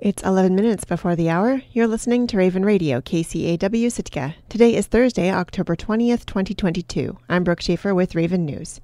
It's 11 minutes before the hour. You're listening to Raven Radio, KCAW Sitka. Today is Thursday, October 20th, 2022. I'm Brooke Schaefer with Raven News.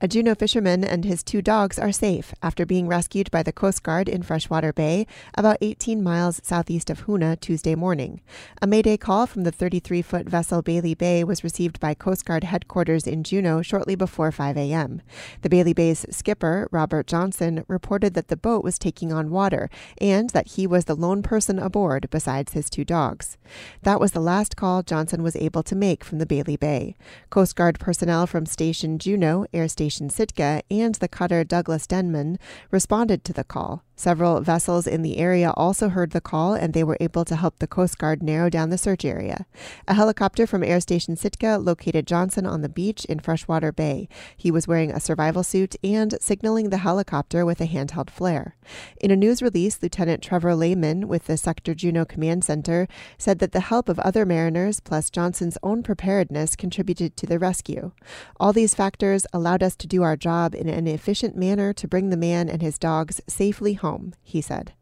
A Juneau fisherman and his two dogs are safe after being rescued by the Coast Guard in Freshwater Bay, about 18 miles southeast of Hoonah, Tuesday morning. A Mayday call from the 33 foot vessel Bailey Bay was received by Coast Guard headquarters in Juneau shortly before 5 a.m. The Bailey Bay's skipper, Robert Johnson, reported that the boat was taking on water and that he was the lone person aboard besides his two dogs. That was the last call Johnson was able to make from the Bailey Bay. Coast Guard personnel from Station Juneau, Air Station Sitka and the cutter Douglas Denman responded to the call. Several vessels in the area also heard the call and they were able to help the Coast Guard narrow down the search area. A helicopter from Air Station Sitka located Johnson on the beach in Freshwater Bay. He was wearing a survival suit and signaling the helicopter with a handheld flare. In a news release, Lieutenant Trevor Lehman with the Sector Juneau Command Center said that the help of other mariners plus Johnson's own preparedness contributed to the rescue. All these factors allowed us to do our job in an efficient manner to bring the man and his dogs safely home home, he said.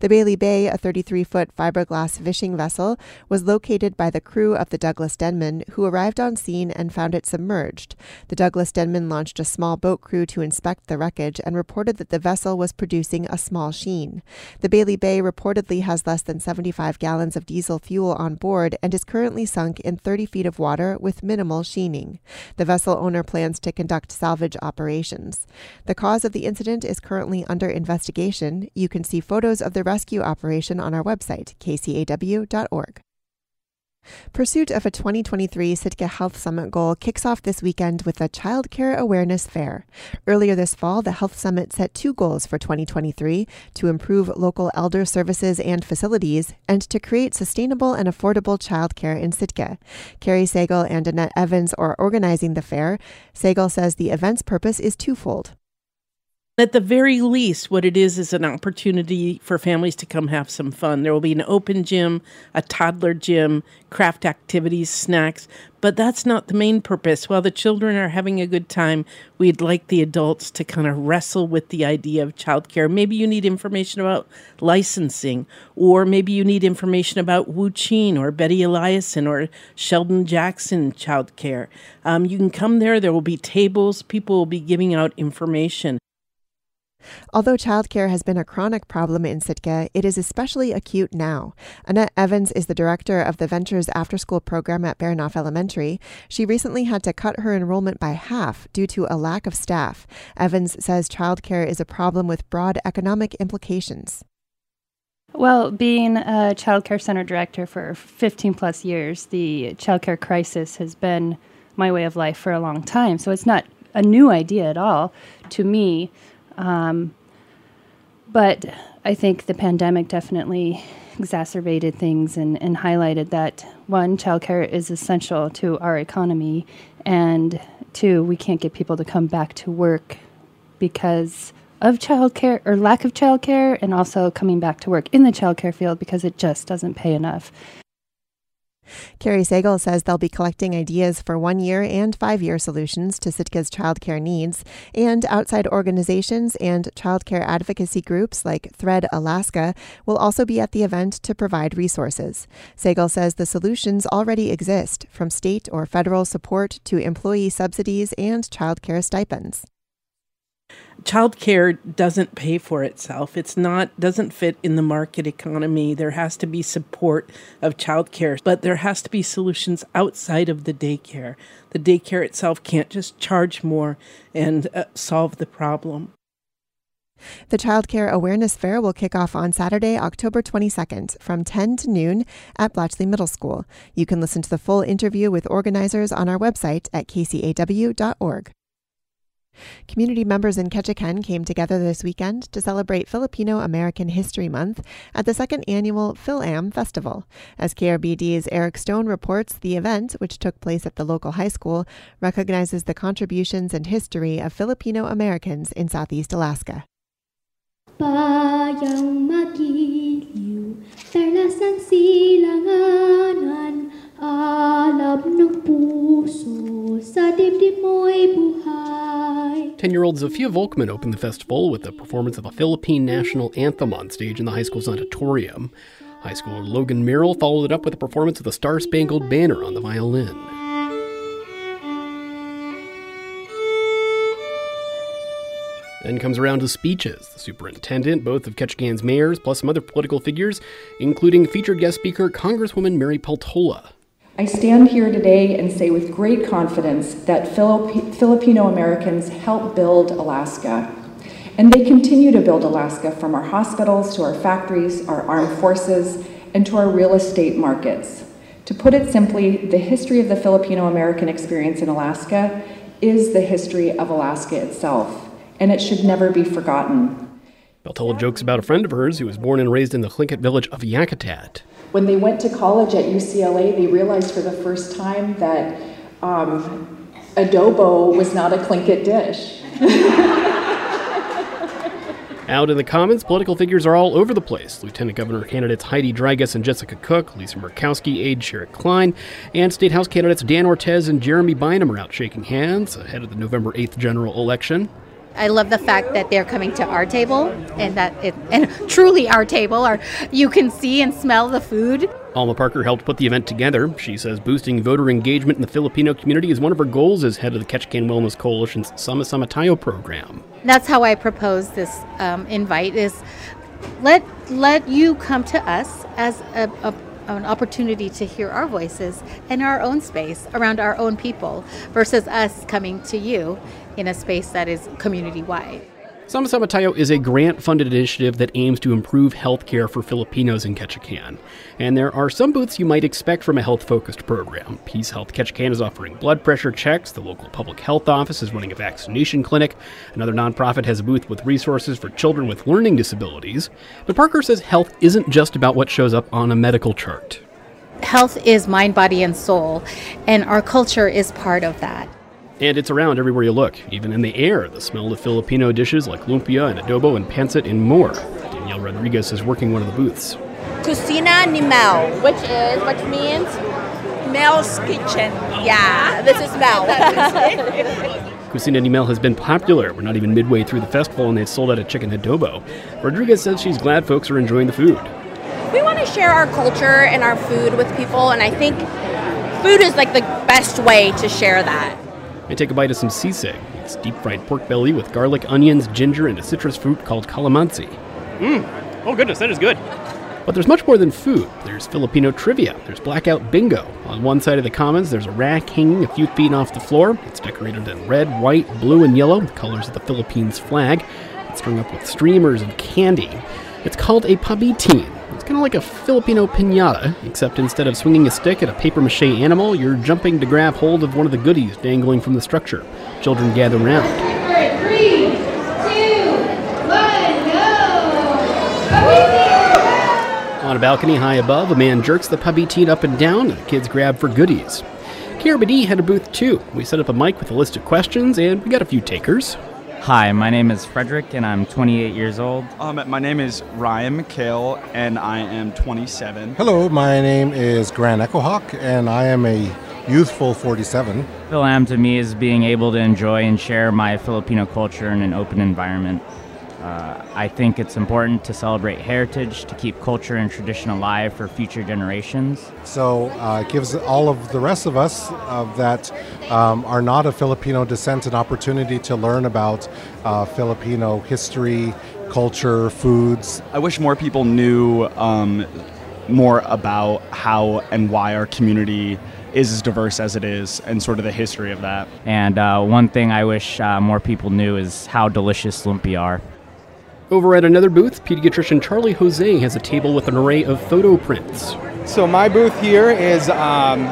The Bailey Bay, a 33 foot fiberglass fishing vessel, was located by the crew of the Douglas Denman, who arrived on scene and found it submerged. The Douglas Denman launched a small boat crew to inspect the wreckage and reported that the vessel was producing a small sheen. The Bailey Bay reportedly has less than 75 gallons of diesel fuel on board and is currently sunk in 30 feet of water with minimal sheening. The vessel owner plans to conduct salvage operations. The cause of the incident is currently under investigation. You can see photos photos of the rescue operation on our website, kcaw.org. Pursuit of a 2023 Sitka Health Summit goal kicks off this weekend with a Child Care Awareness Fair. Earlier this fall, the Health Summit set two goals for 2023 to improve local elder services and facilities and to create sustainable and affordable childcare in Sitka. Carrie Sagal and Annette Evans are organizing the fair. Sagal says the event's purpose is twofold. At the very least, what it is is an opportunity for families to come have some fun. There will be an open gym, a toddler gym, craft activities, snacks, but that's not the main purpose. While the children are having a good time, we'd like the adults to kind of wrestle with the idea of childcare. Maybe you need information about licensing, or maybe you need information about Wu Chin or Betty Eliason or Sheldon Jackson childcare. Um, you can come there. There will be tables. People will be giving out information. Although childcare has been a chronic problem in Sitka, it is especially acute now. Annette Evans is the director of the Ventures After School program at Baranof Elementary. She recently had to cut her enrollment by half due to a lack of staff. Evans says childcare is a problem with broad economic implications. Well, being a child care center director for 15 plus years, the child care crisis has been my way of life for a long time. So it's not a new idea at all to me. Um, but I think the pandemic definitely exacerbated things and, and highlighted that one, childcare is essential to our economy, and two, we can't get people to come back to work because of childcare or lack of childcare, and also coming back to work in the childcare field because it just doesn't pay enough. Carrie Sagal says they'll be collecting ideas for one year and five year solutions to Sitka's childcare needs, and outside organizations and childcare advocacy groups like Thread Alaska will also be at the event to provide resources. Sagal says the solutions already exist, from state or federal support to employee subsidies and childcare stipends childcare doesn't pay for itself. It's not doesn't fit in the market economy. There has to be support of childcare, but there has to be solutions outside of the daycare. The daycare itself can't just charge more and uh, solve the problem. The Child Care Awareness Fair will kick off on Saturday, October 22nd from 10 to noon at Blatchley Middle School. You can listen to the full interview with organizers on our website at kcaw.org. Community members in Ketchikan came together this weekend to celebrate Filipino American History Month at the second annual PhilAm Festival. As KRBD's Eric Stone reports, the event, which took place at the local high school, recognizes the contributions and history of Filipino Americans in Southeast Alaska. Silanganan, alab ng puso, sa dibdib mo'y buhay. 10 year old Zofia Volkman opened the festival with a performance of the Philippine national anthem on stage in the high school's auditorium. High schooler Logan Merrill followed it up with a performance of the Star Spangled Banner on the violin. Then comes around to speeches. The superintendent, both of Ketchikan's mayors, plus some other political figures, including featured guest speaker Congresswoman Mary Peltola. I stand here today and say with great confidence that Filipino Americans helped build Alaska. And they continue to build Alaska from our hospitals to our factories, our armed forces, and to our real estate markets. To put it simply, the history of the Filipino American experience in Alaska is the history of Alaska itself, and it should never be forgotten. Peltola jokes about a friend of hers who was born and raised in the Tlingit village of Yakutat. When they went to college at UCLA, they realized for the first time that um, adobo was not a Tlingit dish. Out in the Commons, political figures are all over the place. Lieutenant Governor candidates Heidi Drygas and Jessica Cook, Lisa Murkowski, aide Sherritt Klein, and State House candidates Dan Ortiz and Jeremy Bynum are out shaking hands ahead of the November 8th general election. I love the fact that they're coming to our table and that it and truly our table our you can see and smell the food. Alma Parker helped put the event together. She says boosting voter engagement in the Filipino community is one of her goals as head of the Ketchikan Wellness Coalition's Sama-Sama Tayo program. That's how I propose this um, invite is let let you come to us as a, a an opportunity to hear our voices in our own space around our own people versus us coming to you in a space that is community wide. Sama-Sama Tayo is a grant funded initiative that aims to improve health care for Filipinos in Ketchikan. And there are some booths you might expect from a health focused program. PeaceHealth Ketchikan is offering blood pressure checks, the local public health office is running a vaccination clinic, another nonprofit has a booth with resources for children with learning disabilities. But Parker says health isn't just about what shows up on a medical chart. Health is mind, body, and soul, and our culture is part of that. And it's around everywhere you look, even in the air. The smell of Filipino dishes like lumpia and adobo and pancit and more. Danielle Rodriguez is working one of the booths. Cocina ni Mel, which is, which means? Mel's kitchen. Yeah, this is Mel. Cocina ni Mel has been popular. We're not even midway through the festival and they've sold out a chicken adobo. Rodriguez says she's glad folks are enjoying the food. We want to share our culture and our food with people, and I think food is like the best way to share that. I take a bite of some sisig. It's deep fried pork belly with garlic, onions, ginger, and a citrus fruit called calamansi. Mmm. Oh, goodness, that is good. But there's much more than food. There's Filipino trivia. There's blackout bingo. On one side of the commons, there's a rack hanging a few feet off the floor. It's decorated in red, white, blue, and yellow, the colors of the Philippines flag. It's strung up with streamers and candy. It's called a pabitin, kind of like a Filipino pinata, except instead of swinging a stick at a paper mache animal, you're jumping to grab hold of one of the goodies dangling from the structure. Children gather around. On a balcony high above, a man jerks the pabitin up and down, and the kids grab for goodies. KRBD had a booth too. We set up a mic with a list of questions, and we got a few takers. Hi, my name is Frederick, and I'm 28 years old. Um, my name is Ryan McHale, and I am 27. Hello, my name is Grant Echohawk, and I am a youthful 47. Philam to me is being able to enjoy and share my Filipino culture in an open environment. Uh, I think it's important to celebrate heritage, to keep culture and tradition alive for future generations. So uh, it gives all of the rest of us uh, that um, are not of Filipino descent an opportunity to learn about uh, Filipino history, culture, foods. I wish more people knew um, more about how and why our community is as diverse as it is and sort of the history of that. And uh, one thing I wish uh, more people knew is how delicious lumpia are. Over at another booth, pediatrician Charlie Jose has a table with an array of photo prints. So my booth here is um,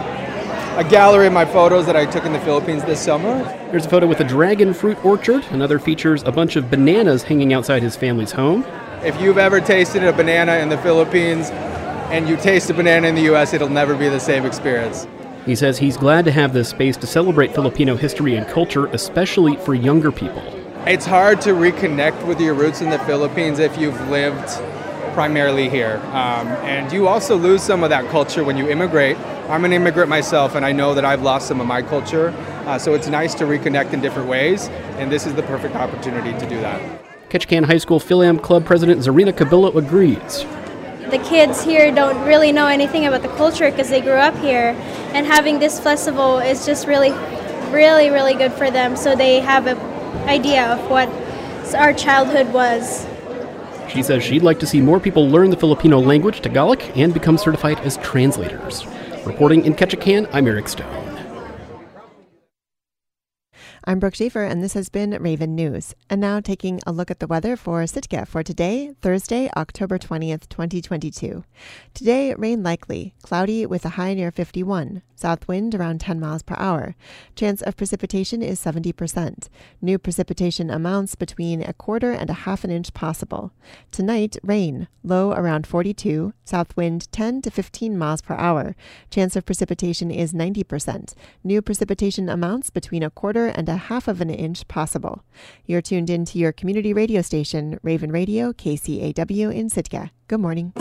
a gallery of my photos that I took in the Philippines this summer. There's a photo with a dragon fruit orchard. Another features a bunch of bananas hanging outside his family's home. If you've ever tasted a banana in the Philippines and you taste a banana in the U.S., it'll never be the same experience. He says he's glad to have this space to celebrate Filipino history and culture, especially for younger people. It's hard to reconnect with your roots in the Philippines if you've lived primarily here. Um, and you also lose some of that culture when you immigrate. I'm an immigrant myself, and I know that I've lost some of my culture Uh, so it's nice to reconnect in different ways, and this is the perfect opportunity to do that. Ketchikan High School Phil-Am Club President Zarina Cabillo agrees. The kids here don't really know anything about the culture because they grew up here, and having this festival is just really, really, really good for them so they have an idea of what our childhood was. She says she'd like to see more people learn the Filipino language, Tagalog, and become certified as translators. Reporting in Ketchikan, I'm Eric Stone. I'm Brooke Schaefer, and this has been Raven News. And now taking a look at the weather for Sitka for today, Thursday, October 20th, 2022. Today, rain likely, cloudy with a high near 51, south wind around 10 miles per hour. Chance of precipitation is 70%. New precipitation amounts between a quarter and a half an inch possible. Tonight, rain, low around 42, south wind 10 to 15 miles per hour. Chance of precipitation is 90%. New precipitation amounts between a quarter and a half of an inch possible. You're tuned in to your community radio station, Raven Radio, KCAW in Sitka. Good morning.